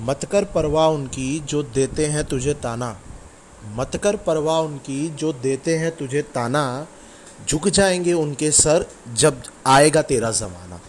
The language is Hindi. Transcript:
मत कर परवाह उनकी जो देते हैं तुझे ताना। मत कर परवाह उनकी जो देते हैं तुझे ताना। झुक जाएँगे उनके सर जब आएगा तेरा ज़माना।